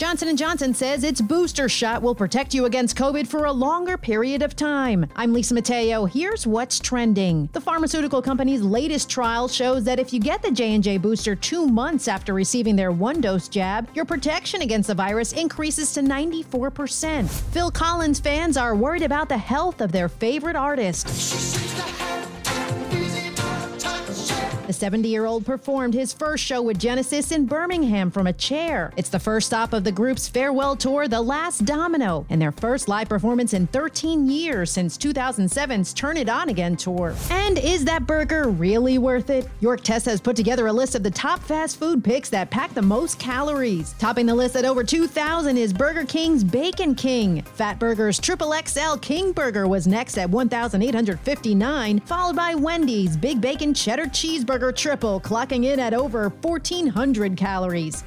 Johnson & Johnson says its booster shot will protect you against COVID for a longer period of time. I'm Lisa Mateo. Here's what's trending. The pharmaceutical company's latest trial shows that if you get the J&J booster 2 months after receiving their one-dose jab, your protection against the virus increases to 94%. Phil Collins fans are worried about the health of their favorite artist. The 70 year old performed his first show with Genesis in Birmingham from a chair. It's the first stop of the group's farewell tour, The Last Domino, and their first live performance in 13 years since 2007's Turn It On Again tour. And is that burger really worth it? YorkTest has put together a list of the top fast food picks that pack the most calories. Topping the list at over 2,000 is Burger King's Bacon King. Fatburger's Triple XL King Burger was next at 1,859, followed by Wendy's Big Bacon Cheddar Cheeseburger Triple, clocking in at over 1,400 calories.